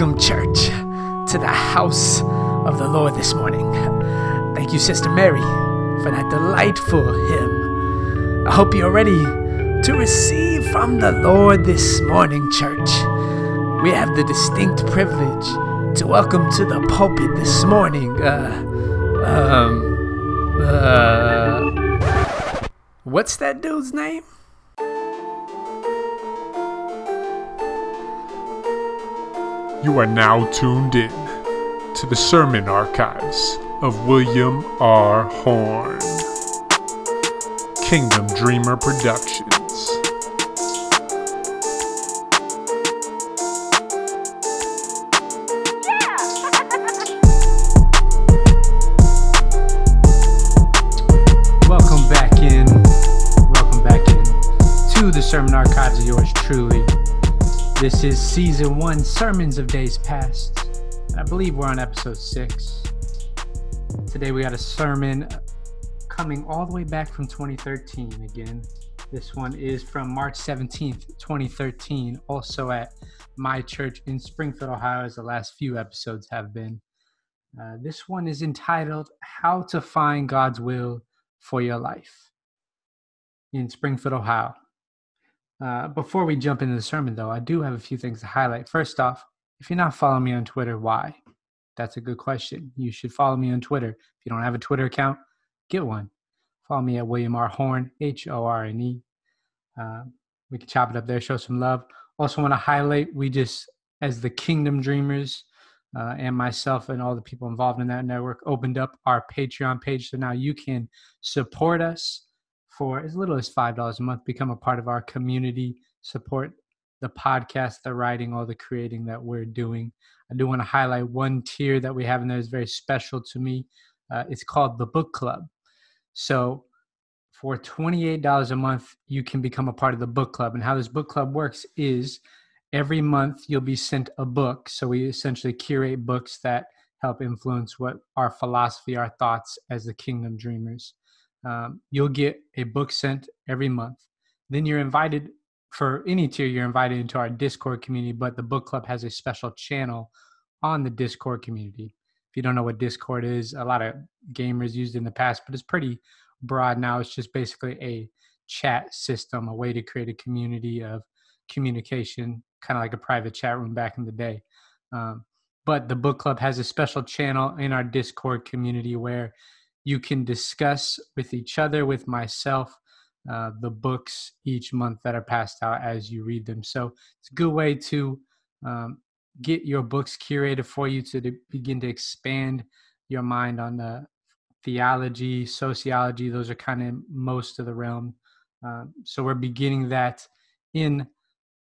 Welcome, church, to the house of the Lord this morning. Thank you, Sister Mary, for that delightful hymn. I hope you're ready to receive from the Lord this morning, church. We have the distinct privilege to welcome to the pulpit this morning, uh, um, uh, what's that dude's name? You are now tuned in to the sermon archives of William R. Horne. Kingdom Dreamer Productions. This is season one, Sermons of Days Past. I believe we're on episode six. Today we got a sermon coming all the way back from 2013 again. This one is from March 17th, 2013, also at my church in Springfield, Ohio, as the last few episodes have been. Uh, this one is entitled How to Find God's Will for Your Life in Springfield, Ohio. Uh, before we jump into the sermon, though, I do have a few things to highlight. First off, if you're not following me on Twitter, why? That's a good question. You should follow me on Twitter. If you don't have a Twitter account, get one. Follow me at William R. Horne, H O R N E. Uh, we can chop it up there, show some love. Also, want to highlight we just, as the Kingdom Dreamers, uh, and myself and all the people involved in that network opened up our Patreon page. So now you can support us for as little as $5 a month, become a part of our community, support the podcast, the writing, all the creating that we're doing. I do want to highlight one tier that we have in there is very special to me. Uh, it's called the Book Club. So for $28 a month, you can become a part of the book club. And how this book club works is every month you'll be sent a book. So we essentially curate books that help influence what our philosophy, our thoughts as the kingdom dreamers. Um, you'll get a book sent every month. Then you're invited for any tier, you're invited into our Discord community, but the book club has a special channel on the Discord community. If you don't know what Discord is, a lot of gamers used in the past, but it's pretty broad now. It's just basically a chat system, a way to create a community of communication, kind of like a private chat room back in the day. Um, but the book club has a special channel in our Discord community where you can discuss with each other, with myself, uh, the books each month that are passed out as you read them. So it's a good way to um, get your books curated for you to, begin to expand your mind on the theology, sociology. Those are kind of most of the realm. Um, so we're beginning that in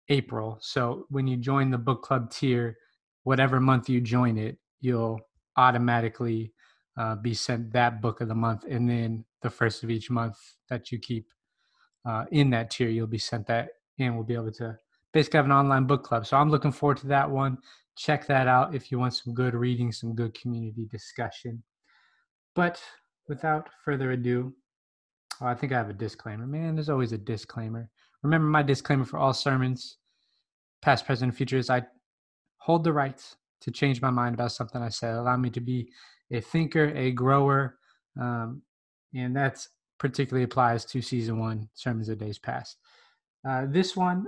April. So when you join the book club tier, whatever month you join it, you'll automatically uh, be sent that book of the month. And then the first of each month that you keep uh, in that tier, you'll be sent that and we'll be able to basically have an online book club. So I'm looking forward to that one. Check that out if you want some good reading, some good community discussion. But without further ado, oh, I think I have a disclaimer. Man, there's always a disclaimer. Remember my disclaimer for all sermons, past, present, and future is I hold the right to change my mind about something I said. Allow me to be a thinker, a grower, um, and that's particularly applies to season one sermons of days past. Uh, this one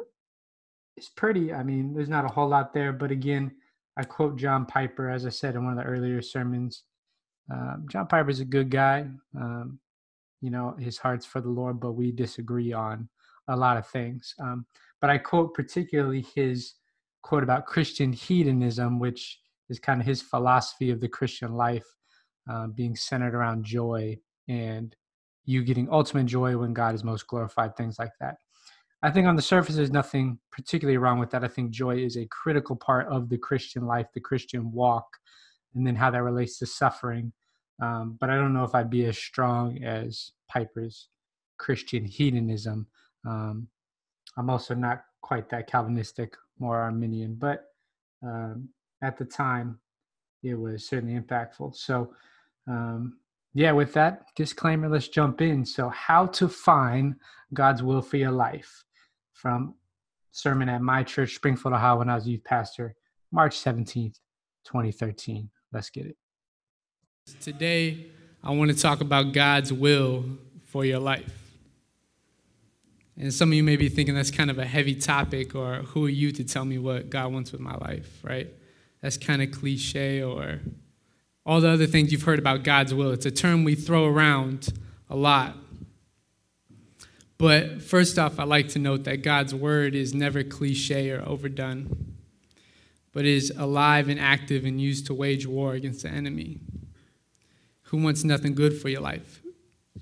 is pretty. I mean, there's not a whole lot there, but again, I quote John Piper as I said in one of the earlier sermons. Um, John Piper's a good guy. Um, you know, his heart's for the Lord, but we disagree on a lot of things. Um, but I quote particularly his quote about Christian hedonism, which is kind of his philosophy of the Christian life, uh, being centered around joy and you getting ultimate joy when God is most glorified, things like that. I think on the surface, there's nothing particularly wrong with that. I think joy is a critical part of the Christian life, the Christian walk, and then how that relates to suffering. Um, but I don't know if I'd be as strong as Piper's Christian hedonism. Um, I'm also not quite that Calvinistic, more Arminian, but um, at the time, it was certainly impactful. So, um, yeah, with that disclaimer, let's jump in. So, how to find God's will for your life from sermon at my church, Springfield, Ohio, when I was youth pastor March 17th, 2013. Let's get it. Today, I want to talk about God's will for your life. And some of you may be thinking that's kind of a heavy topic, or who are you to tell me what God wants with my life, right? That's kind of cliche, or all the other things you've heard about God's will. It's a term we throw around a lot. But first off, I'd like to note that God's word is never cliche or overdone, but is alive and active and used to wage war against the enemy who wants nothing good for your life.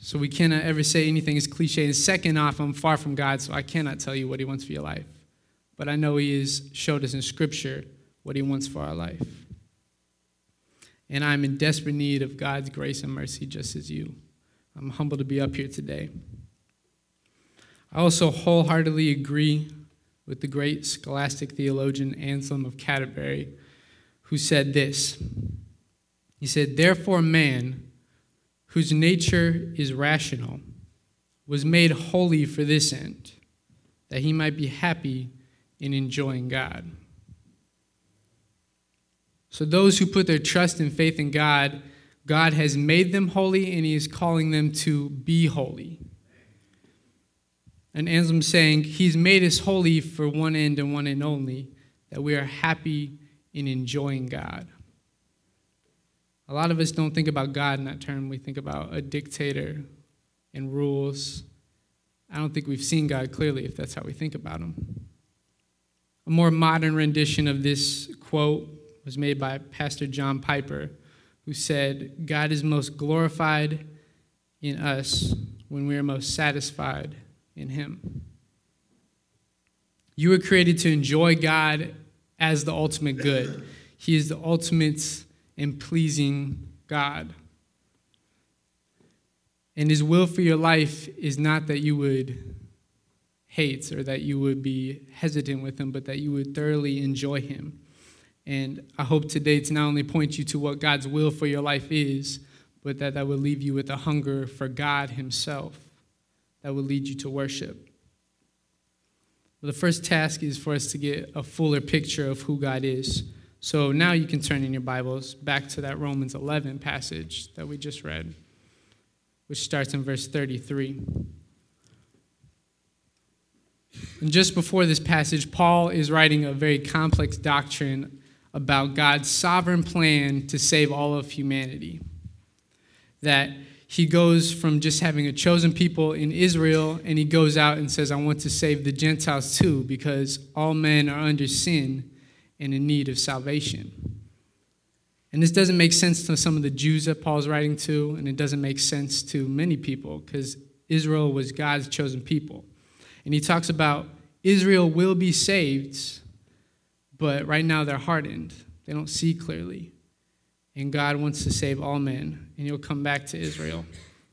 So we cannot ever say anything is cliche. And second off, I'm far from God, so I cannot tell you what He wants for your life. But I know He has showed us in Scripture what He wants for our life. And I'm in desperate need of God's grace and mercy, just as you. I'm humbled to be up here today. I also wholeheartedly agree with the great scholastic theologian Anselm of Canterbury, who said this. He said, Therefore, man, whose nature is rational, was made holy for this end, that he might be happy in enjoying God. So, those who put their trust and faith in God, God has made them holy and he is calling them to be holy. And Anselm saying, He's made us holy for one end and one end only, that we are happy in enjoying God. A lot of us don't think about God in that term. We think about a dictator and rules. I don't think we've seen God clearly if that's how we think about him. A more modern rendition of this quote was made by Pastor John Piper, who said, God is most glorified in us when we are most satisfied in Him. You were created to enjoy God as the ultimate good. He is the ultimate and pleasing God. And His will for your life is not that you would hate or that you would be hesitant with Him, but that you would thoroughly enjoy Him. And I hope today to not only point you to what God's will for your life is, but that that will leave you with a hunger for God Himself that will lead you to worship. the first task is for us to get a fuller picture of who God is. So now you can turn in your Bibles back to that Romans 11 passage that we just read, which starts in verse 33. And just before this passage, Paul is writing a very complex doctrine about God's sovereign plan to save all of humanity. That he goes from just having a chosen people in Israel and he goes out and says, I want to save the Gentiles too, because all men are under sin and in need of salvation. And this doesn't make sense to some of the Jews that Paul's writing to, and it doesn't make sense to many people because Israel was God's chosen people. And he talks about Israel will be saved, but right now they're hardened. They don't see clearly. And God wants to save all men, and he'll come back to Israel.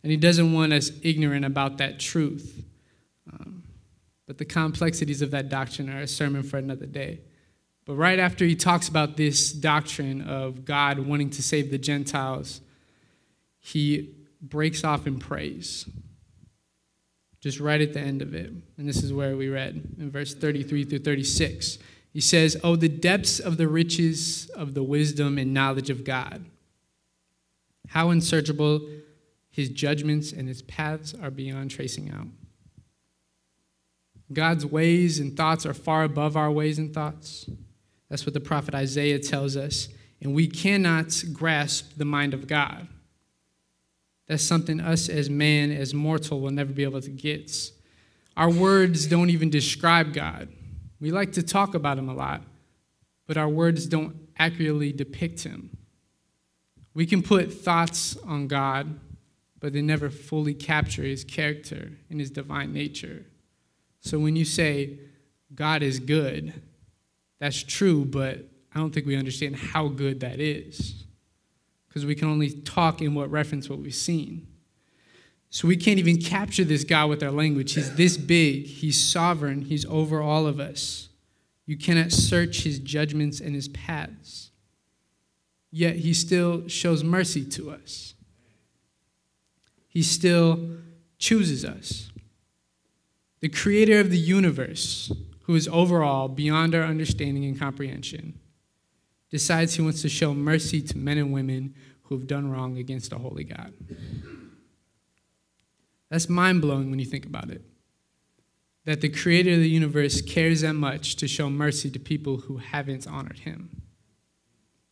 And he doesn't want us ignorant about that truth. Um, but the complexities of that doctrine are a sermon for another day. But right after he talks about this doctrine of God wanting to save the Gentiles, he breaks off in praise. Just right at the end of it. And this is where we read in verse 33 through 36. He says, Oh, the depths of the riches of the wisdom and knowledge of God. How unsearchable his judgments and his paths are beyond tracing out. God's ways and thoughts are far above our ways and thoughts. That's what the prophet Isaiah tells us. And we cannot grasp the mind of God. That's something us as man, as mortal, will never be able to get. Our words don't even describe God. We like to talk about him a lot, but our words don't accurately depict him. We can put thoughts on God, but they never fully capture his character and his divine nature. So when you say God is good, that's true, but I don't think we understand how good that is. Because we can only talk in what reference what we've seen. So we can't even capture this God with our language. He's this big, He's sovereign, He's over all of us. You cannot search His judgments and His paths. Yet He still shows mercy to us, He still chooses us. The creator of the universe who is overall beyond our understanding and comprehension, decides he wants to show mercy to men and women who have done wrong against a holy God. That's mind blowing when you think about it. That the creator of the universe cares that much to show mercy to people who haven't honored him.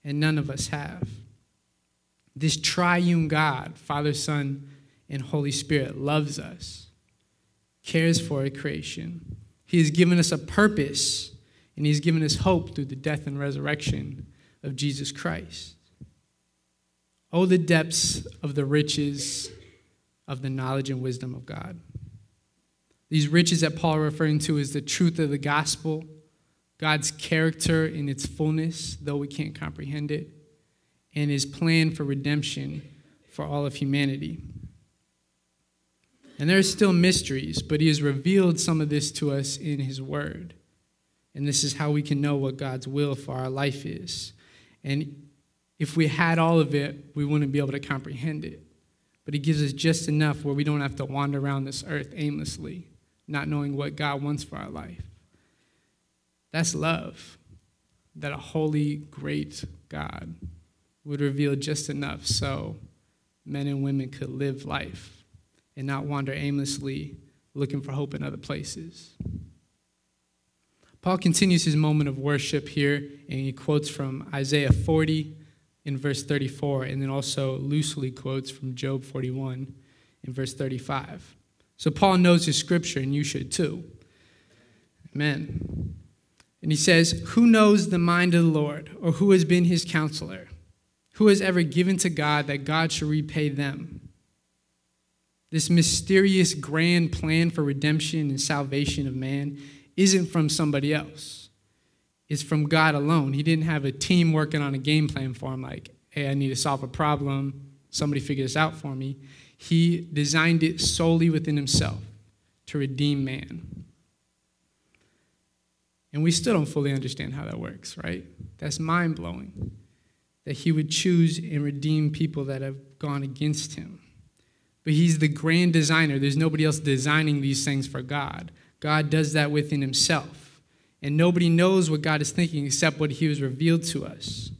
And none of us have. This triune God, Father, Son, and Holy Spirit, loves us, cares for a creation. He has given us a purpose, and He's given us hope through the death and resurrection of Jesus Christ. Oh, the depths of the riches of the knowledge and wisdom of God. These riches that Paul referring to is the truth of the gospel, God's character in its fullness, though we can't comprehend it, and his plan for redemption for all of humanity. And there are still mysteries, but he has revealed some of this to us in his word. And this is how we can know what God's will for our life is. And if we had all of it, we wouldn't be able to comprehend it. But He gives us just enough where we don't have to wander around this earth aimlessly, not knowing what God wants for our life. That's love. That a holy, great God would reveal just enough so men and women could live life and not wander aimlessly looking for hope in other places. Paul continues his moment of worship here, and he quotes from Isaiah 40 in verse 34, and then also loosely quotes from Job 41 in verse 35. So Paul knows his scripture, and you should too. Amen. And he says, Who knows the mind of the Lord, or who has been his counselor? Who has ever given to God that God should repay them? This mysterious grand plan for redemption and salvation of man isn't from somebody else. It's from God alone. He didn't have a team working on a game plan for him, like, hey, I need to solve a problem. Somebody figure this out for me. He designed it solely within himself to redeem man. And we still don't fully understand how that works, right? That's mind blowing that he would choose and redeem people that have gone against him. But he's the grand designer. There's nobody else designing these things for God. God does that within himself. And nobody knows what God is thinking except what he was revealed to us.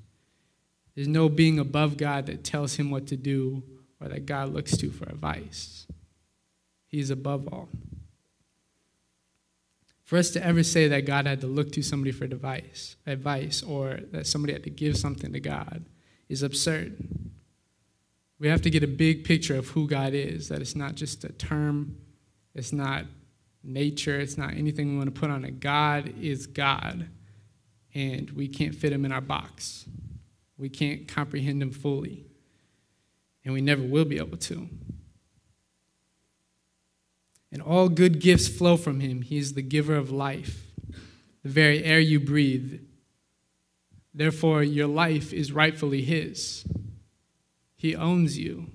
There's no being above God that tells him what to do or that God looks to for advice. He is above all. For us to ever say that God had to look to somebody for advice, advice or that somebody had to give something to God is absurd. We have to get a big picture of who God is, that it's not just a term, it's not nature, it's not anything we want to put on it. God is God, and we can't fit him in our box. We can't comprehend him fully, and we never will be able to. And all good gifts flow from him. He is the giver of life, the very air you breathe. Therefore, your life is rightfully his. He owns you,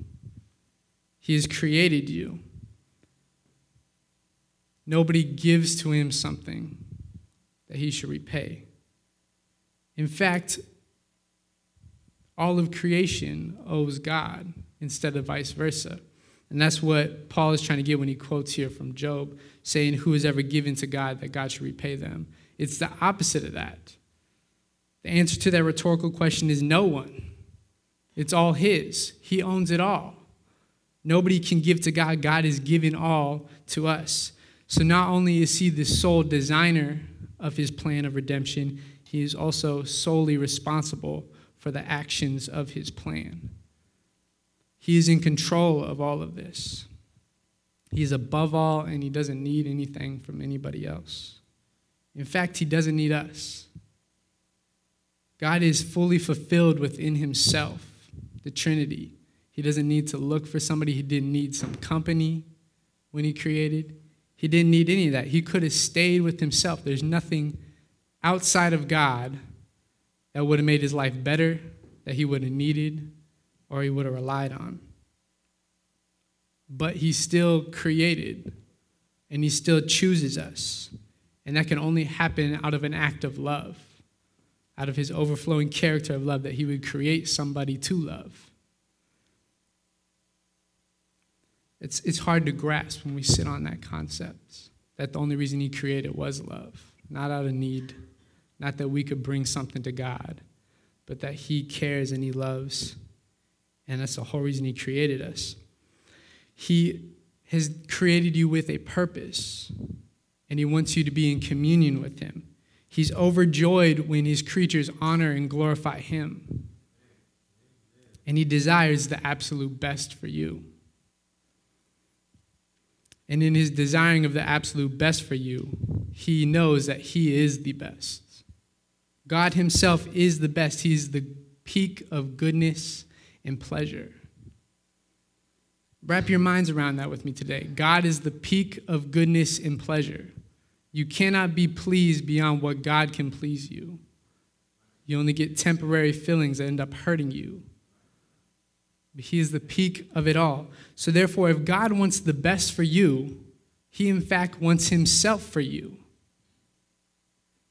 he has created you. Nobody gives to him something that he should repay. In fact, all of creation owes God instead of vice versa. And that's what Paul is trying to get when he quotes here from Job, saying, Who has ever given to God that God should repay them? It's the opposite of that. The answer to that rhetorical question is no one. It's all His, He owns it all. Nobody can give to God, God is giving all to us. So not only is he the sole designer of his plan of redemption, he is also solely responsible for the actions of his plan. He is in control of all of this. He is above all, and he doesn't need anything from anybody else. In fact, he doesn't need us. God is fully fulfilled within himself, the Trinity. He doesn't need to look for somebody, he didn't need some company when he created. He didn't need any of that. He could have stayed with himself. There's nothing outside of God that would have made his life better, that he would have needed, or he would have relied on. But he still created, and he still chooses us. And that can only happen out of an act of love, out of his overflowing character of love, that he would create somebody to love. It's, it's hard to grasp when we sit on that concept that the only reason he created was love, not out of need, not that we could bring something to God, but that He cares and He loves. And that's the whole reason He created us. He has created you with a purpose, and He wants you to be in communion with Him. He's overjoyed when His creatures honor and glorify Him. And He desires the absolute best for you. And in His desiring of the absolute best for you, He knows that He is the best. God Himself is the best. He's the peak of goodness and pleasure. Wrap your minds around that with me today. God is the peak of goodness and pleasure. You cannot be pleased beyond what God can please you. You only get temporary feelings that end up hurting you. He is the peak of it all. So, therefore, if God wants the best for you, He in fact wants Himself for you.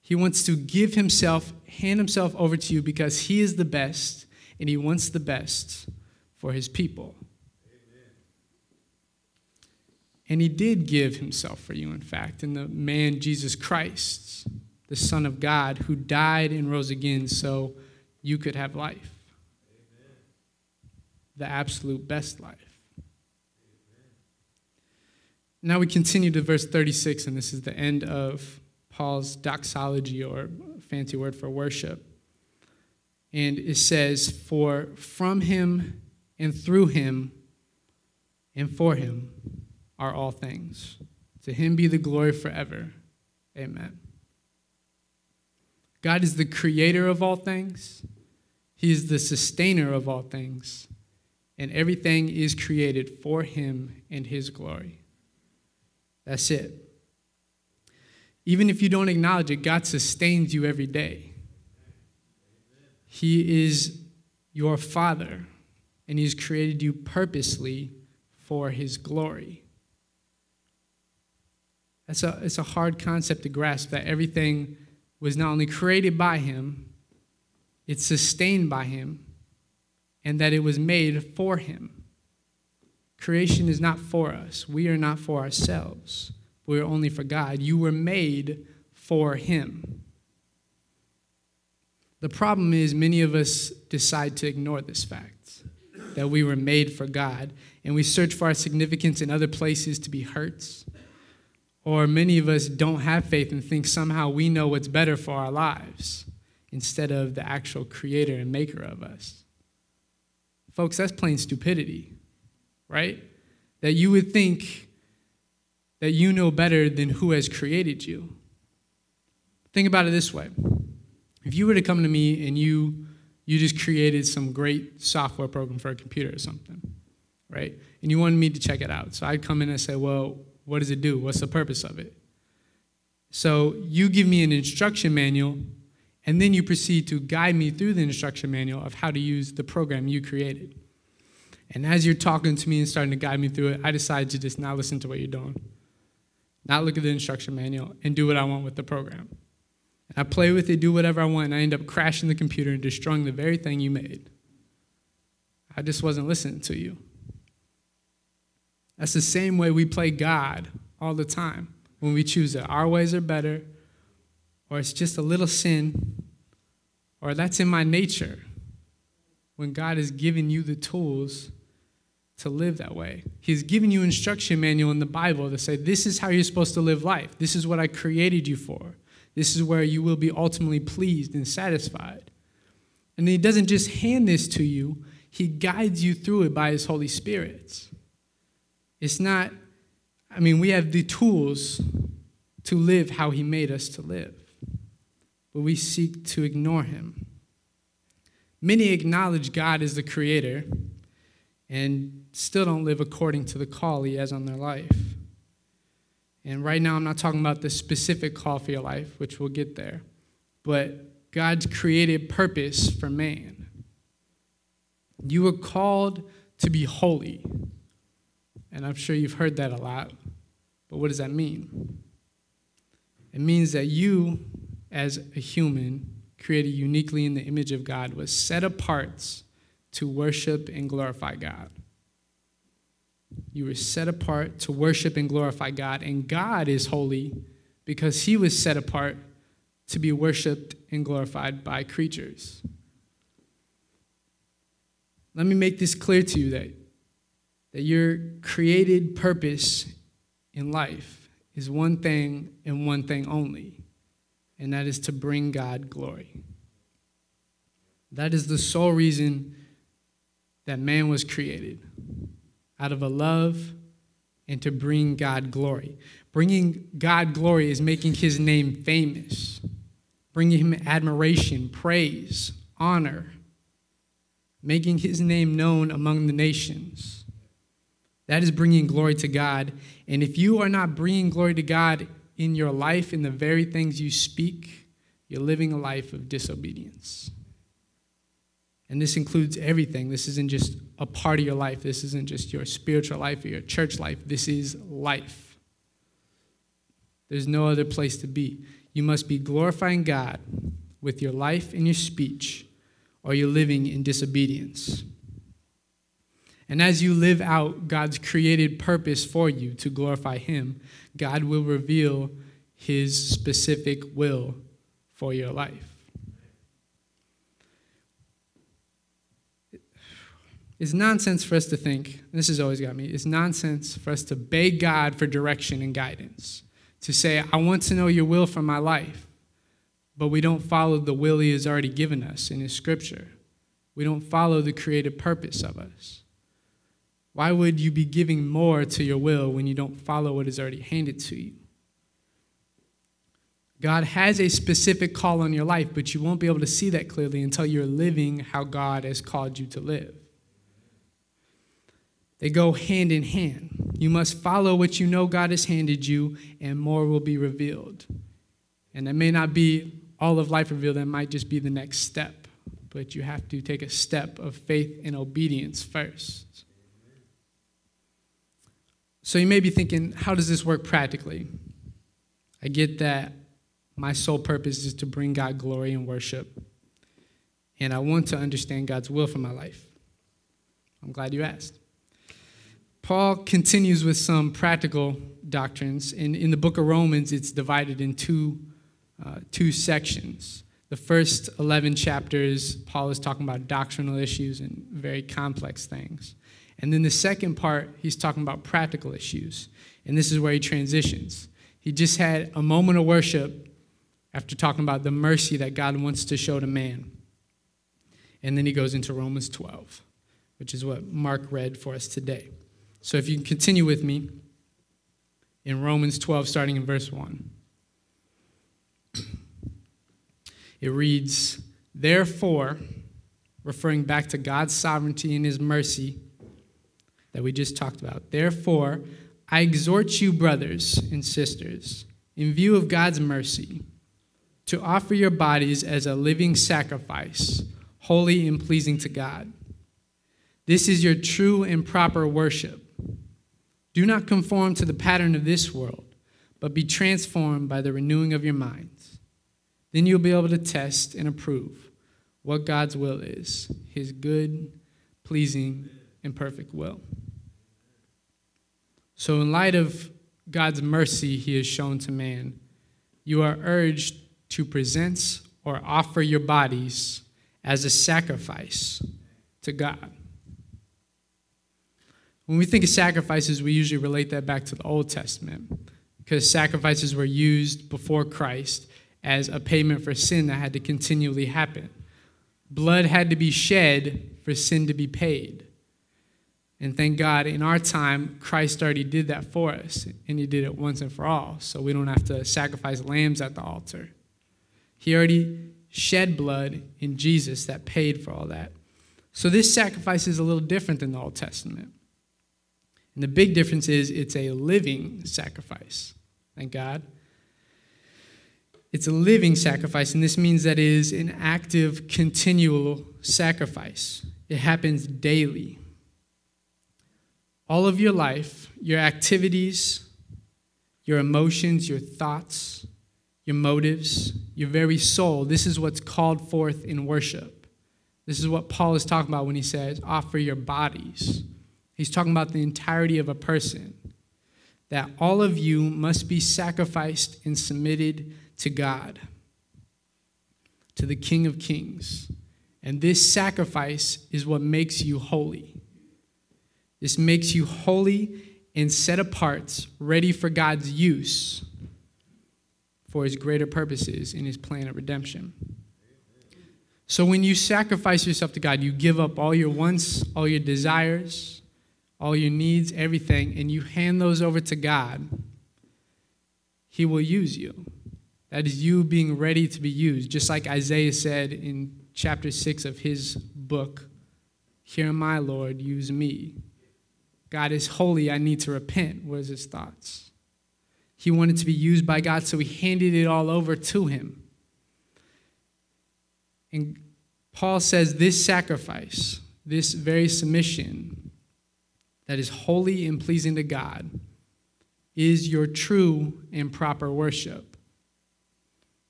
He wants to give himself, hand himself over to you because he is the best and he wants the best for his people. Amen. And he did give himself for you, in fact, in the man Jesus Christ, the Son of God, who died and rose again so you could have life. The absolute best life. Now we continue to verse 36, and this is the end of Paul's doxology, or fancy word for worship. And it says, For from him and through him and for him are all things. To him be the glory forever. Amen. God is the creator of all things, He is the sustainer of all things, and everything is created for Him and His glory. That's it. Even if you don't acknowledge it, God sustains you every day. He is your Father, and He's created you purposely for His glory. That's a, it's a hard concept to grasp that everything was not only created by Him, it's sustained by Him, and that it was made for Him. Creation is not for us, we are not for ourselves. We are only for God. You were made for Him. The problem is, many of us decide to ignore this fact that we were made for God, and we search for our significance in other places to be hurts. Or many of us don't have faith and think somehow we know what's better for our lives instead of the actual creator and maker of us. Folks, that's plain stupidity, right? That you would think that you know better than who has created you. Think about it this way. If you were to come to me and you you just created some great software program for a computer or something, right? And you wanted me to check it out. So I'd come in and say, "Well, what does it do? What's the purpose of it?" So you give me an instruction manual and then you proceed to guide me through the instruction manual of how to use the program you created. And as you're talking to me and starting to guide me through it, I decide to just not listen to what you're doing not look at the instruction manual, and do what I want with the program. And I play with it, do whatever I want, and I end up crashing the computer and destroying the very thing you made. I just wasn't listening to you. That's the same way we play God all the time when we choose that our ways are better, or it's just a little sin, or that's in my nature. When God has given you the tools to live that way. He's given you instruction manual in the Bible to say this is how you're supposed to live life. This is what I created you for. This is where you will be ultimately pleased and satisfied. And he doesn't just hand this to you, he guides you through it by his Holy Spirit. It's not I mean, we have the tools to live how he made us to live. But we seek to ignore him. Many acknowledge God as the creator, and still don't live according to the call He has on their life. And right now, I'm not talking about the specific call for your life, which we'll get there, but God's created purpose for man. You were called to be holy. And I'm sure you've heard that a lot, but what does that mean? It means that you, as a human, created uniquely in the image of God, was set apart to worship and glorify God. You were set apart to worship and glorify God, and God is holy because he was set apart to be worshiped and glorified by creatures. let me make this clear to you that, that your created purpose in life is one thing and one thing only, and that is to bring God glory. That is the sole reason that man was created out of a love and to bring God glory. Bringing God glory is making his name famous, bringing him admiration, praise, honor, making his name known among the nations. That is bringing glory to God. And if you are not bringing glory to God in your life, in the very things you speak, you're living a life of disobedience. And this includes everything. This isn't just a part of your life. This isn't just your spiritual life or your church life. This is life. There's no other place to be. You must be glorifying God with your life and your speech, or you're living in disobedience. And as you live out God's created purpose for you to glorify Him, God will reveal His specific will for your life. It's nonsense for us to think, this has always got me, it's nonsense for us to beg God for direction and guidance. To say, I want to know your will for my life, but we don't follow the will He has already given us in His scripture. We don't follow the created purpose of us. Why would you be giving more to your will when you don't follow what is already handed to you? God has a specific call on your life, but you won't be able to see that clearly until you're living how God has called you to live. They go hand in hand. You must follow what you know God has handed you, and more will be revealed. And that may not be all of life revealed, that might just be the next step. But you have to take a step of faith and obedience first. So you may be thinking, how does this work practically? I get that my sole purpose is to bring God glory and worship, and I want to understand God's will for my life. I'm glad you asked. Paul continues with some practical doctrines. And in the book of Romans, it's divided in two, uh, two sections. The first 11 chapters, Paul is talking about doctrinal issues and very complex things. And then the second part, he's talking about practical issues. And this is where he transitions. He just had a moment of worship after talking about the mercy that God wants to show to man. And then he goes into Romans 12, which is what Mark read for us today. So if you can continue with me in Romans 12, starting in verse 1. It reads, Therefore, referring back to God's sovereignty and his mercy that we just talked about, therefore, I exhort you, brothers and sisters, in view of God's mercy, to offer your bodies as a living sacrifice, holy and pleasing to God. This is your true and proper worship. Do not conform to the pattern of this world, but be transformed by the renewing of your minds. Then you'll be able to test and approve what God's will is his good, pleasing, and perfect will. So, in light of God's mercy he has shown to man, you are urged to present or offer your bodies as a sacrifice to God. When we think of sacrifices, we usually relate that back to the Old Testament because sacrifices were used before Christ as a payment for sin that had to continually happen. Blood had to be shed for sin to be paid. And thank God, in our time, Christ already did that for us, and He did it once and for all, so we don't have to sacrifice lambs at the altar. He already shed blood in Jesus that paid for all that. So this sacrifice is a little different than the Old Testament. And the big difference is it's a living sacrifice. Thank God. It's a living sacrifice, and this means that it is an active, continual sacrifice. It happens daily. All of your life, your activities, your emotions, your thoughts, your motives, your very soul, this is what's called forth in worship. This is what Paul is talking about when he says, offer your bodies. He's talking about the entirety of a person. That all of you must be sacrificed and submitted to God, to the King of Kings, And this sacrifice is what makes you holy. This makes you holy and set apart, ready for God's use for his greater purposes in his plan of redemption. So when you sacrifice yourself to God, you give up all your wants, all your desires, all your needs, everything, and you hand those over to God, he will use you. That is you being ready to be used. Just like Isaiah said in chapter 6 of his book Hear my Lord, use me. God is holy, I need to repent, was his thoughts. He wanted to be used by God, so he handed it all over to him. And Paul says this sacrifice, this very submission that is holy and pleasing to God, is your true and proper worship.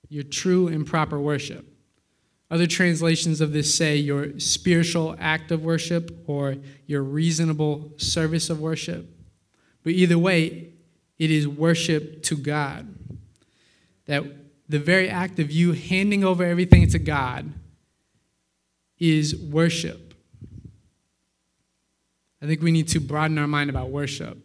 Your true and proper worship. Other translations of this say your spiritual act of worship or your reasonable service of worship. But either way, it is worship to God. That the very act of you handing over everything to God is worship. I think we need to broaden our mind about worship.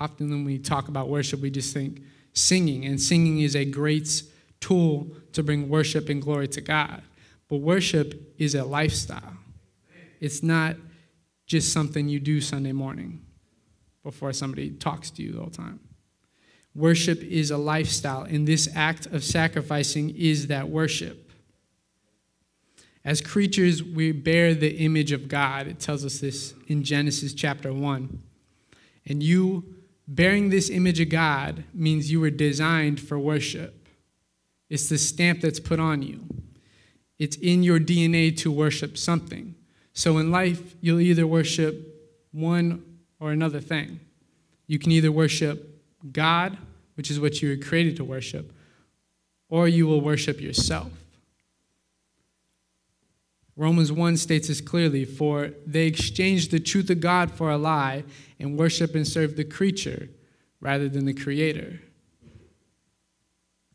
Often when we talk about worship, we just think singing, and singing is a great tool to bring worship and glory to God. But worship is a lifestyle, it's not just something you do Sunday morning before somebody talks to you the whole time. Worship is a lifestyle, and this act of sacrificing is that worship. As creatures, we bear the image of God. It tells us this in Genesis chapter 1. And you bearing this image of God means you were designed for worship. It's the stamp that's put on you. It's in your DNA to worship something. So in life, you'll either worship one or another thing. You can either worship God, which is what you were created to worship, or you will worship yourself. Romans 1 states this clearly For they exchanged the truth of God for a lie and worship and serve the creature rather than the creator.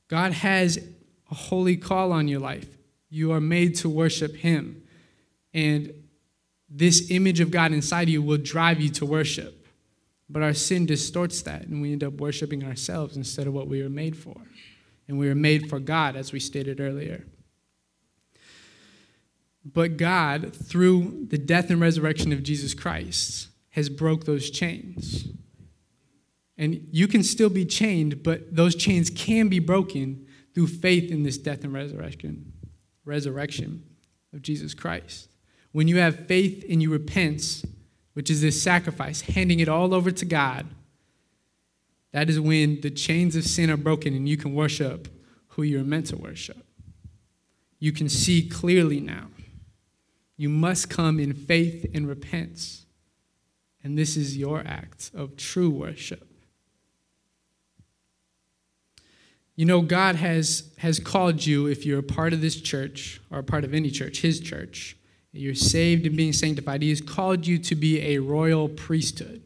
God has a holy call on your life. You are made to worship Him. And this image of God inside you will drive you to worship. But our sin distorts that, and we end up worshiping ourselves instead of what we were made for. And we were made for God, as we stated earlier. But God, through the death and resurrection of Jesus Christ, has broke those chains. And you can still be chained, but those chains can be broken through faith in this death and resurrection, resurrection of Jesus Christ. When you have faith and you repent, which is this sacrifice, handing it all over to God, that is when the chains of sin are broken and you can worship who you're meant to worship. You can see clearly now. You must come in faith and repent. And this is your act of true worship. You know, God has, has called you, if you're a part of this church or a part of any church, His church, you're saved and being sanctified, He has called you to be a royal priesthood.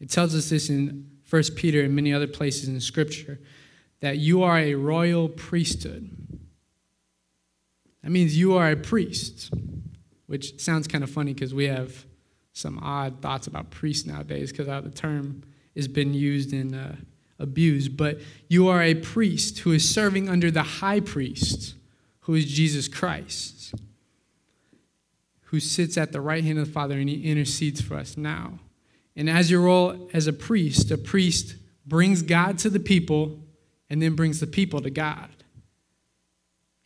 It tells us this in 1 Peter and many other places in Scripture that you are a royal priesthood. That means you are a priest, which sounds kind of funny because we have some odd thoughts about priests nowadays because the term has been used in. uh, abused. But you are a priest who is serving under the high priest, who is Jesus Christ, who sits at the right hand of the Father and he intercedes for us now. And as your role as a priest, a priest brings God to the people and then brings the people to God.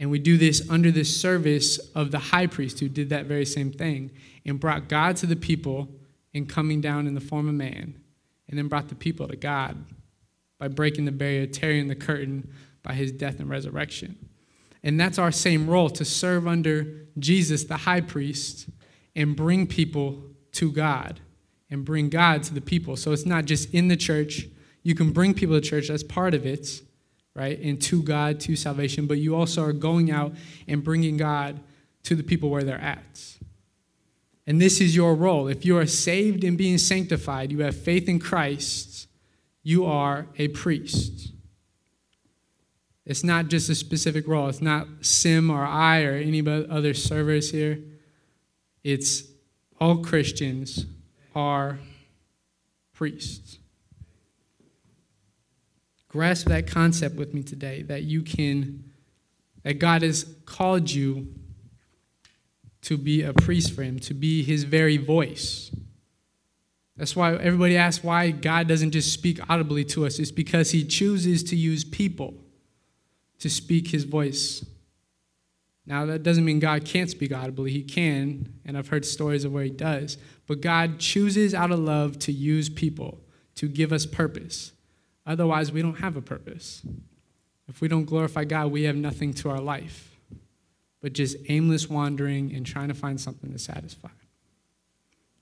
And we do this under the service of the high priest who did that very same thing and brought God to the people in coming down in the form of man, and then brought the people to God by breaking the barrier, tearing the curtain by his death and resurrection. And that's our same role to serve under Jesus, the high priest, and bring people to God and bring God to the people. So it's not just in the church. You can bring people to church, that's part of it right? And to God, to salvation, but you also are going out and bringing God to the people where they're at. And this is your role. If you are saved and being sanctified, you have faith in Christ, you are a priest. It's not just a specific role. It's not Sim or I or any other servers here. It's all Christians are priests. Grasp that concept with me today that you can, that God has called you to be a priest for Him, to be His very voice. That's why everybody asks why God doesn't just speak audibly to us. It's because He chooses to use people to speak his voice. Now, that doesn't mean God can't speak audibly. He can, and I've heard stories of where he does. But God chooses out of love to use people to give us purpose. Otherwise, we don't have a purpose. If we don't glorify God, we have nothing to our life but just aimless wandering and trying to find something to satisfy.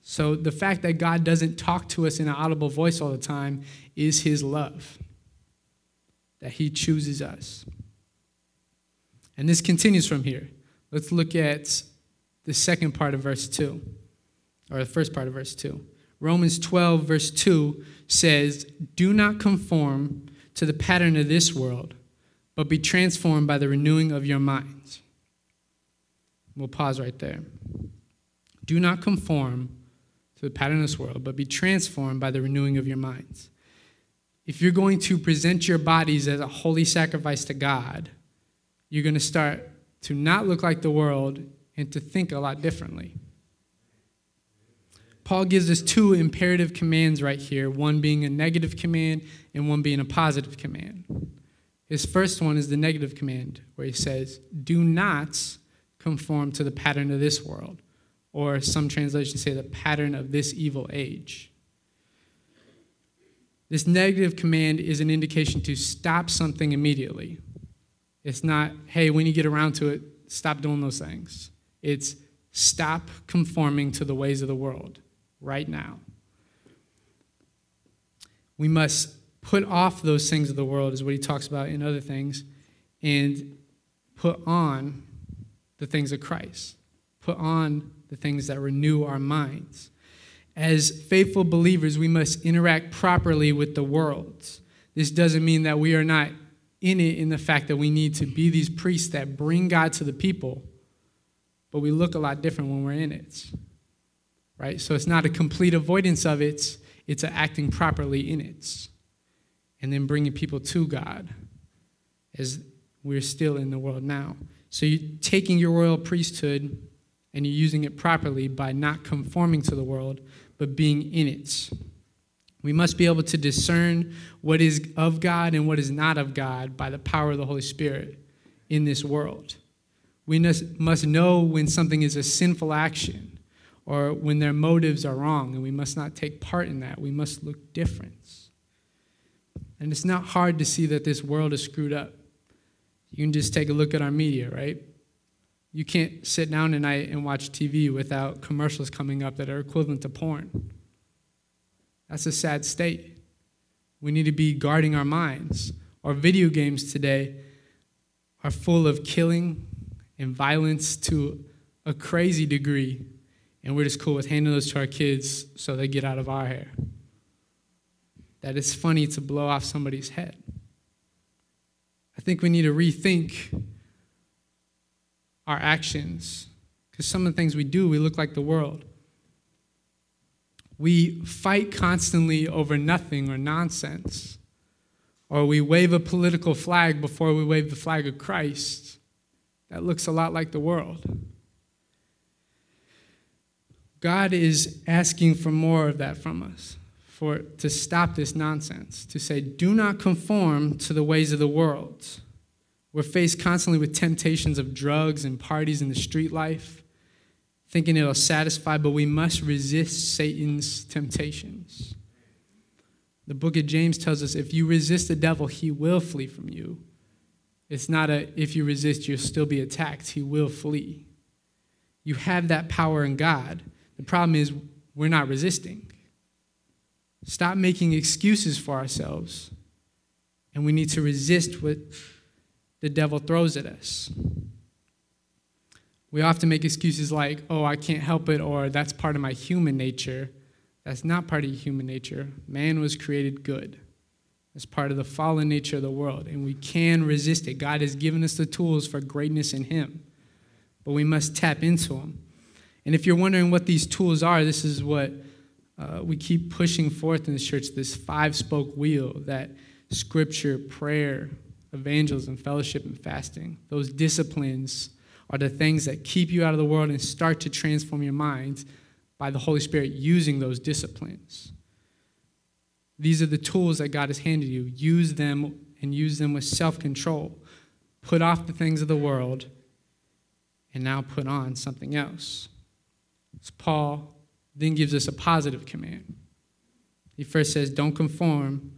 So, the fact that God doesn't talk to us in an audible voice all the time is his love, that he chooses us. And this continues from here. Let's look at the second part of verse 2, or the first part of verse 2. Romans 12, verse 2 says, Do not conform to the pattern of this world, but be transformed by the renewing of your minds. We'll pause right there. Do not conform to the pattern of this world, but be transformed by the renewing of your minds. If you're going to present your bodies as a holy sacrifice to God, you're going to start to not look like the world and to think a lot differently. Paul gives us two imperative commands right here one being a negative command and one being a positive command. His first one is the negative command, where he says, Do not conform to the pattern of this world, or some translations say the pattern of this evil age. This negative command is an indication to stop something immediately. It's not, hey, when you get around to it, stop doing those things. It's stop conforming to the ways of the world right now. We must put off those things of the world, is what he talks about in other things, and put on the things of Christ. Put on the things that renew our minds. As faithful believers, we must interact properly with the world. This doesn't mean that we are not in it in the fact that we need to be these priests that bring God to the people, but we look a lot different when we're in it. Right? So it's not a complete avoidance of it, it's acting properly in it. And then bringing people to God as we're still in the world now. So you're taking your royal priesthood and you're using it properly by not conforming to the world, but being in it. We must be able to discern what is of God and what is not of God by the power of the Holy Spirit in this world. We must know when something is a sinful action or when their motives are wrong, and we must not take part in that. We must look different. And it's not hard to see that this world is screwed up. You can just take a look at our media, right? You can't sit down tonight and watch TV without commercials coming up that are equivalent to porn. That's a sad state. We need to be guarding our minds. Our video games today are full of killing and violence to a crazy degree, and we're just cool with handing those to our kids so they get out of our hair. That it's funny to blow off somebody's head. I think we need to rethink our actions because some of the things we do, we look like the world. We fight constantly over nothing or nonsense. Or we wave a political flag before we wave the flag of Christ. That looks a lot like the world. God is asking for more of that from us, for to stop this nonsense, to say, do not conform to the ways of the world. We're faced constantly with temptations of drugs and parties in the street life thinking it'll satisfy, but we must resist Satan's temptations. The book of James tells us if you resist the devil, he will flee from you. It's not a if you resist, you'll still be attacked. He will flee. You have that power in God. The problem is we're not resisting. Stop making excuses for ourselves. And we need to resist what the devil throws at us. We often make excuses like, oh, I can't help it, or that's part of my human nature. That's not part of human nature. Man was created good. as part of the fallen nature of the world, and we can resist it. God has given us the tools for greatness in Him, but we must tap into them. And if you're wondering what these tools are, this is what uh, we keep pushing forth in the church this five spoke wheel that scripture, prayer, evangelism, fellowship, and fasting, those disciplines are the things that keep you out of the world and start to transform your minds by the Holy Spirit using those disciplines. These are the tools that God has handed you. Use them and use them with self control. Put off the things of the world and now put on something else. So Paul then gives us a positive command. He first says, Don't conform,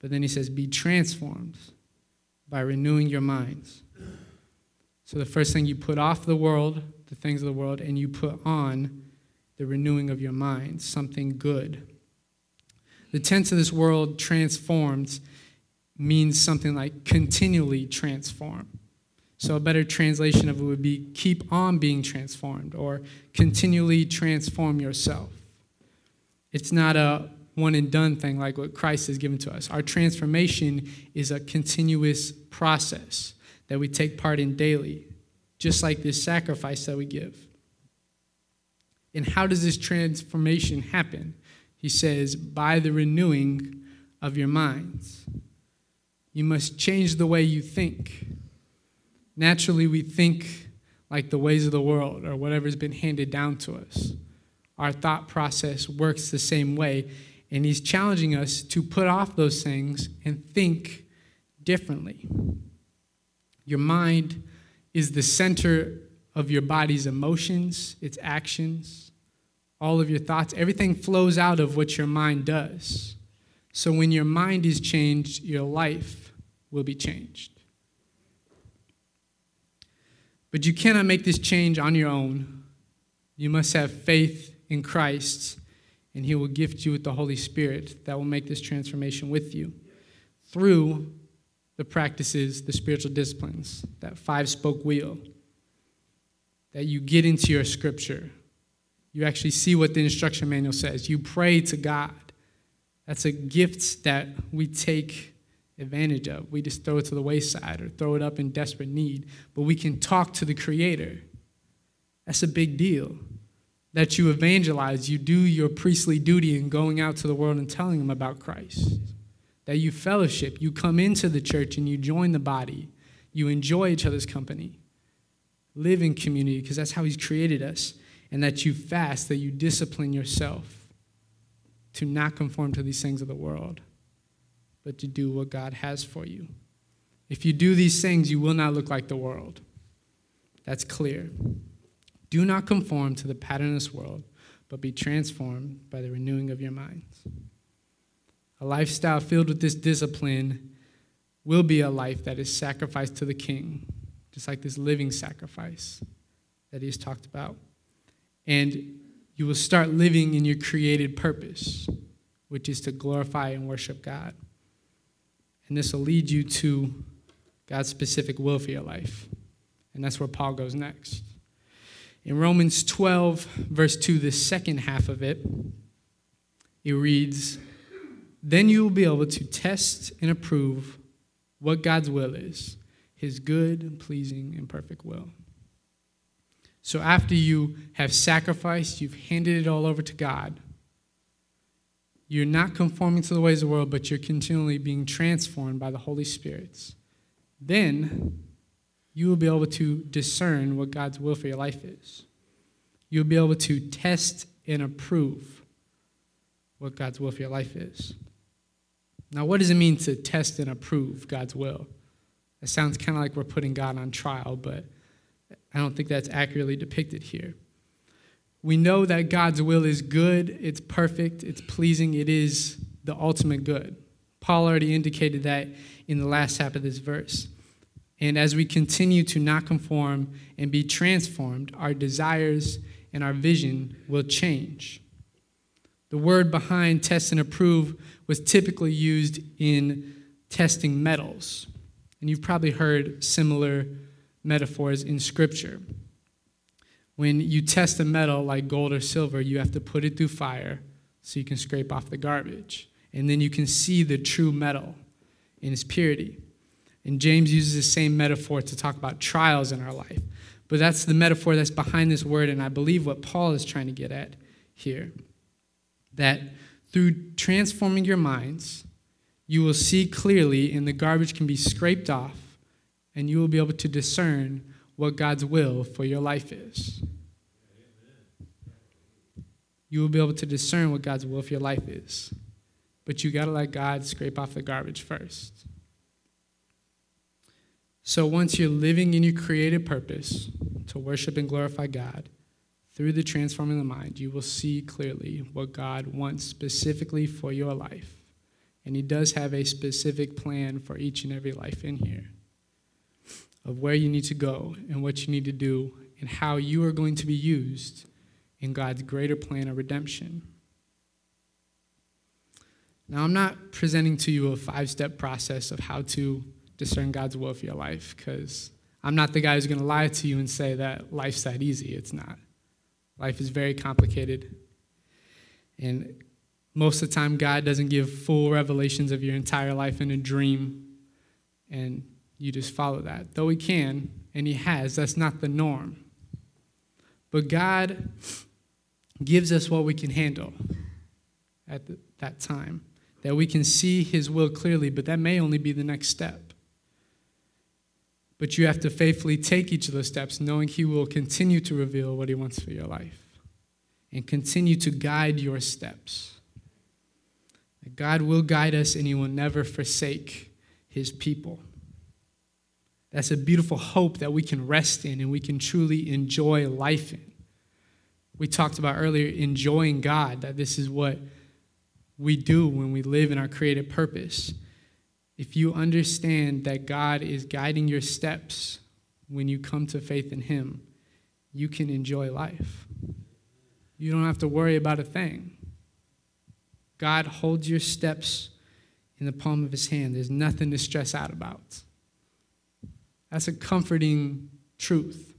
but then he says, Be transformed by renewing your minds. So the first thing you put off the world, the things of the world, and you put on the renewing of your mind, something good. The tense of this world transformed means something like continually transform. So a better translation of it would be keep on being transformed or continually transform yourself. It's not a one and done thing like what Christ has given to us. Our transformation is a continuous process that we take part in daily, just like this sacrifice that we give. And how does this transformation happen? He says, by the renewing of your minds. You must change the way you think. Naturally, we think like the ways of the world or whatever's been handed down to us. Our thought process works the same way, and he's challenging us to put off those things and think differently. Your mind is the center of your body's emotions, its actions, all of your thoughts. Everything flows out of what your mind does. So when your mind is changed, your life will be changed. But you cannot make this change on your own. You must have faith in Christ, and He will gift you with the Holy Spirit that will make this transformation with you through the practices, the spiritual disciplines, that five spoke wheel, that you get into your scripture. You actually see what the instruction manual says. You pray to God. That's a gift that we take advantage of. We just throw it to the wayside or throw it up in desperate need. But we can talk to the Creator. That's a big deal. That you evangelize, you do your priestly duty in going out to the world and telling them about Christ. That you fellowship, you come into the church and you join the body, you enjoy each other's company, live in community, because that's how He's created us. And that you fast, that you discipline yourself to not conform to these things of the world but to do what God has for you. If you do these things, you will not look like the world. That's clear. Do not conform to the pattern of this world, but be transformed by the renewing of your minds. A lifestyle filled with this discipline will be a life that is sacrificed to the King, just like this living sacrifice that he's talked about. And you will start living in your created purpose, which is to glorify and worship God. And this will lead you to God's specific will for your life. And that's where Paul goes next. In Romans 12, verse 2, the second half of it, it reads, Then you will be able to test and approve what God's will is, his good, pleasing, and perfect will. So after you have sacrificed, you've handed it all over to God you're not conforming to the ways of the world, but you're continually being transformed by the Holy Spirit. Then you will be able to discern what God's will for your life is. You'll be able to test and approve what God's will for your life is. Now, what does it mean to test and approve God's will? It sounds kind of like we're putting God on trial, but I don't think that's accurately depicted here. We know that God's will is good, it's perfect, it's pleasing, it is the ultimate good. Paul already indicated that in the last half of this verse. And as we continue to not conform and be transformed, our desires and our vision will change. The word behind test and approve was typically used in testing metals. And you've probably heard similar metaphors in Scripture. When you test a metal like gold or silver, you have to put it through fire so you can scrape off the garbage. And then you can see the true metal. in its purity. And James uses the same metaphor to talk about trials in our life. But that's the metaphor that's behind this word, and I believe what Paul is trying to get at here. That through transforming your minds, you will see clearly, and the garbage can be scraped off, and you will be able to discern what God's will for your life is. You will be able to discern what God's will for your life is. But you got to let God scrape off the garbage first. So once you're living in your created purpose to worship and glorify God through the transforming of the mind, you will see clearly what God wants specifically for your life. And He does have a specific plan for each and every life in here of where you need to go and what you need to do and how you are going to be used in God's greater plan of redemption. Now, I'm not presenting to you a five step process of how to discern God's will for your life because I'm not the guy who's going to lie to you and say that life's that easy. It's not. Life is very complicated. And most of the time, God doesn't give full revelations of your entire life in a dream, and you just follow that. Though He can, and He has, that's not the norm. But God gives us what we can handle at the, that time, that we can see His will clearly, but that may only be the next step. But you have to faithfully take each of those steps, knowing He will continue to reveal what He wants for your life and continue to guide your steps. God will guide us and He will never forsake His people. That's a beautiful hope that we can rest in and we can truly enjoy life in. We talked about earlier enjoying God, that this is what we do when we live in our created purpose if you understand that God is guiding your steps when you come to faith in Him, you can enjoy life. You don't have to worry about a thing. God holds your steps in the palm of His hand. There's nothing to stress out about. That's a comforting truth.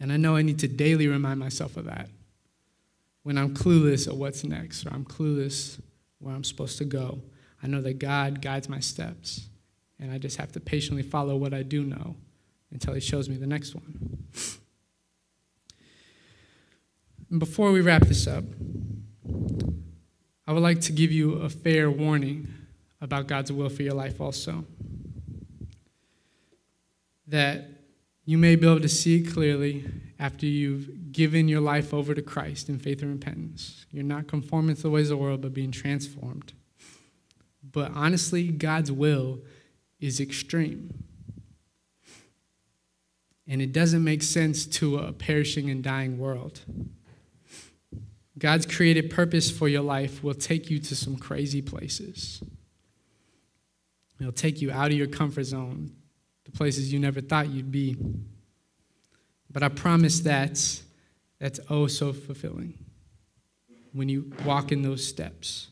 And I know I need to daily remind myself of that when I'm clueless of what's next or I'm clueless where I'm supposed to go. I know that God guides my steps, and I just have to patiently follow what I do know until He shows me the next one. And before we wrap this up, I would like to give you a fair warning about God's will for your life also. That you may be able to see clearly after you've given your life over to Christ in faith and repentance. You're not conforming to the ways of the world, but being transformed. But honestly, God's will is extreme. And it doesn't make sense to a perishing and dying world. God's created purpose for your life will take you to some crazy places. It'll take you out of your comfort zone, the places you never thought you'd be. But I promise that's, that's oh so fulfilling when you walk in those steps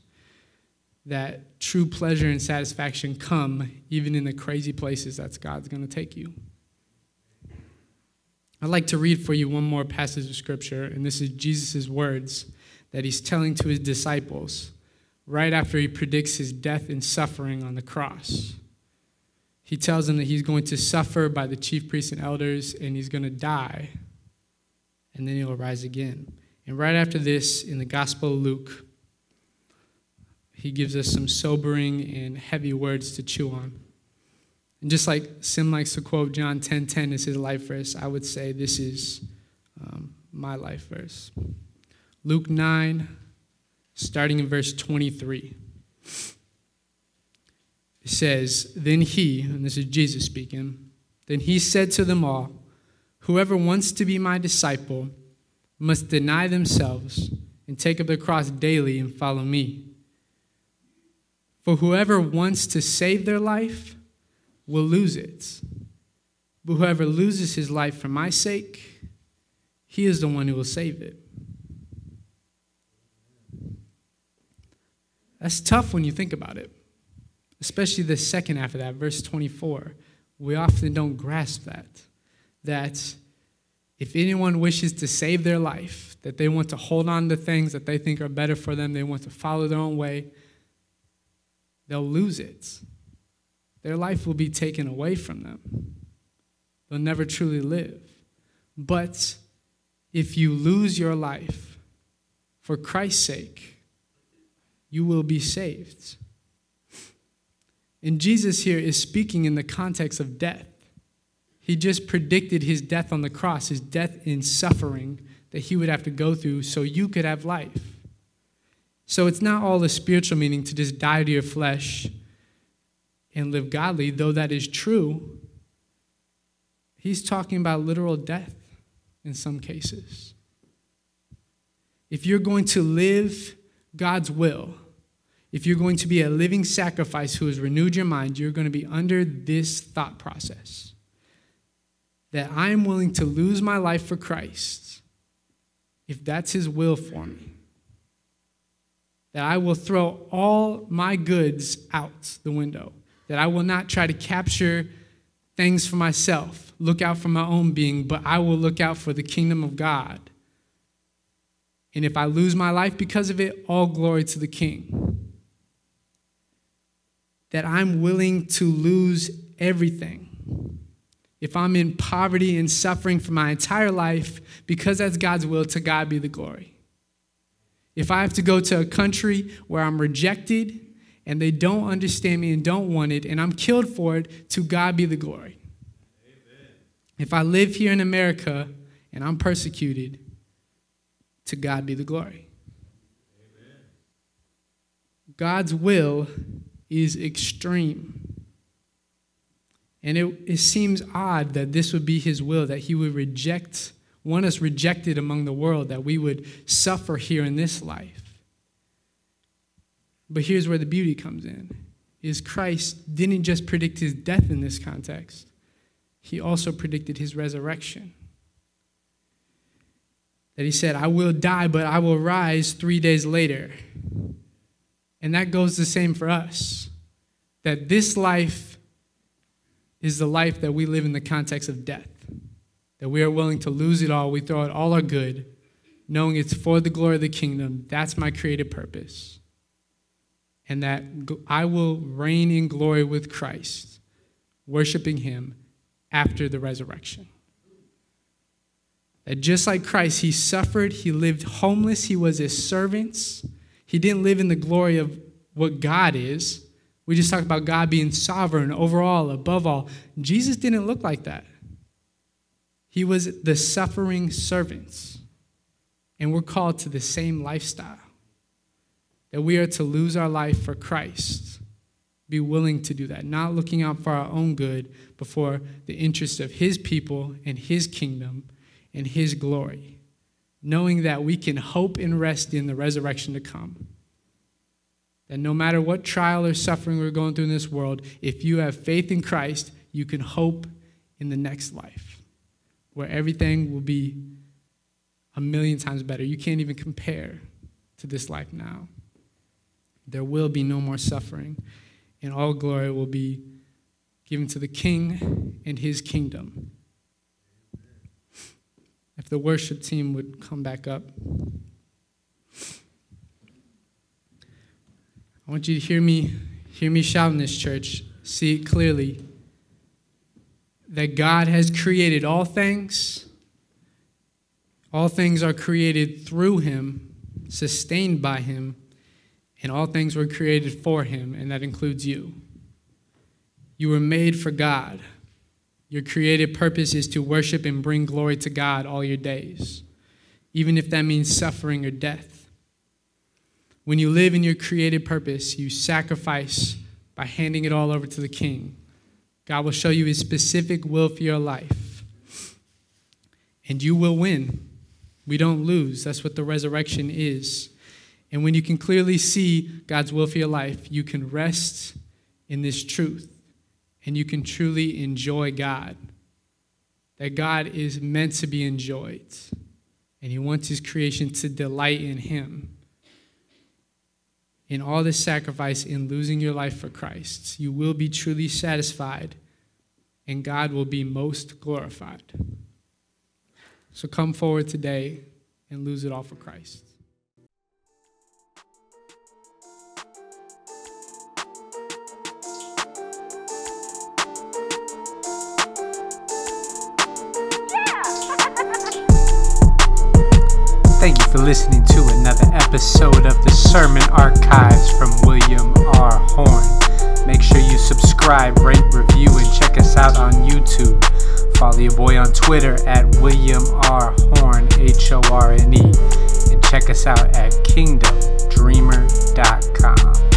that true pleasure and satisfaction come even in the crazy places that God's going to take you. I'd like to read for you one more passage of scripture, and this is Jesus' words that he's telling to his disciples right after he predicts his death and suffering on the cross. He tells them that he's going to suffer by the chief priests and elders, and he's going to die, and then he'll rise again. And right after this, in the Gospel of Luke, he gives us some sobering and heavy words to chew on. And just like Sim likes to quote John 10:10 10, 10 as his life verse, I would say this is um, my life verse. Luke 9, starting in verse 23. It says, Then he, and this is Jesus speaking, then he said to them all, Whoever wants to be my disciple must deny themselves and take up their cross daily and follow me. For whoever wants to save their life will lose it. But whoever loses his life for my sake, he is the one who will save it. That's tough when you think about it, especially the second half of that, verse 24. We often don't grasp that. That if anyone wishes to save their life, that they want to hold on to things that they think are better for them, they want to follow their own way, they'll lose it. Their life will be taken away from them. They'll never truly live. But if you lose your life for Christ's sake, you will be saved. And Jesus here is speaking in the context of death. He just predicted his death on the cross, his death in suffering that he would have to go through so you could have life. So it's not all a spiritual meaning to just die to your flesh and live godly, though that is true. He's talking about literal death in some cases. If you're going to live God's will, if you're going to be a living sacrifice who has renewed your mind, you're going to be under this thought process that I'm willing to lose my life for Christ if that's His will for me. That I will throw all my goods out the window. That I will not try to capture things for myself, look out for my own being, but I will look out for the kingdom of God. And if I lose my life because of it, all glory to the King. That I'm willing to lose everything. If I'm in poverty and suffering for my entire life, because that's God's will, to God be the glory. If I have to go to a country where I'm rejected and they don't understand me and don't want it, and I'm killed for it, to God be the glory. Amen. If I live here in America and I'm persecuted, to God be the glory. Amen. God's will is extreme. And it, it seems odd that this would be his will, that he would reject, want us rejected among the world, that we would suffer here in this life. But here's where the beauty comes in is Christ didn't just predict his death in this context. He also predicted his resurrection. That he said, I will die, but I will rise three days later. And that goes the same for us. That this life is the life that we live in the context of death. That we are willing to lose it all, we throw out all our good, knowing it's for the glory of the kingdom. That's my created purpose and that I will reign in glory with Christ, worshiping him after the resurrection. That just like Christ, he suffered, he lived homeless, he was his servants. He didn't live in the glory of what God is. We just talked about God being sovereign, overall, above all. Jesus didn't look like that. He was the suffering servants. And we're called to the same lifestyle that we are to lose our life for Christ. Be willing to do that, not looking out for our own good, but for the interest of His people and His kingdom and His glory, knowing that we can hope and rest in the resurrection to come. That no matter what trial or suffering we're going through in this world, if you have faith in Christ, you can hope in the next life, where everything will be a million times better. You can't even compare to this life now. There will be no more suffering, and all glory will be given to the King and his kingdom. If the worship team would come back up. I want you to hear me, hear me shout in this church. See it clearly that God has created all things. All things are created through him, sustained by him, and all things were created for him, and that includes you. You were made for God. Your created purpose is to worship and bring glory to God all your days, even if that means suffering or death. When you live in your created purpose, you sacrifice by handing it all over to the King. God will show you his specific will for your life. And you will win. We don't lose. That's what the resurrection is. And when you can clearly see God's will for your life, you can rest in this truth and you can truly enjoy God. That God is meant to be enjoyed, and He wants His creation to delight in Him. In all this sacrifice, in losing your life for Christ, you will be truly satisfied, and God will be most glorified. So come forward today and lose it all for Christ. Thank you for listening to another episode of the Sermon Archives from William R. Horne. Make sure you subscribe, rate, review, and check us out on YouTube. Follow your boy on Twitter at William R. Horne, H O R N E, and check us out at kingdomdreamer.com.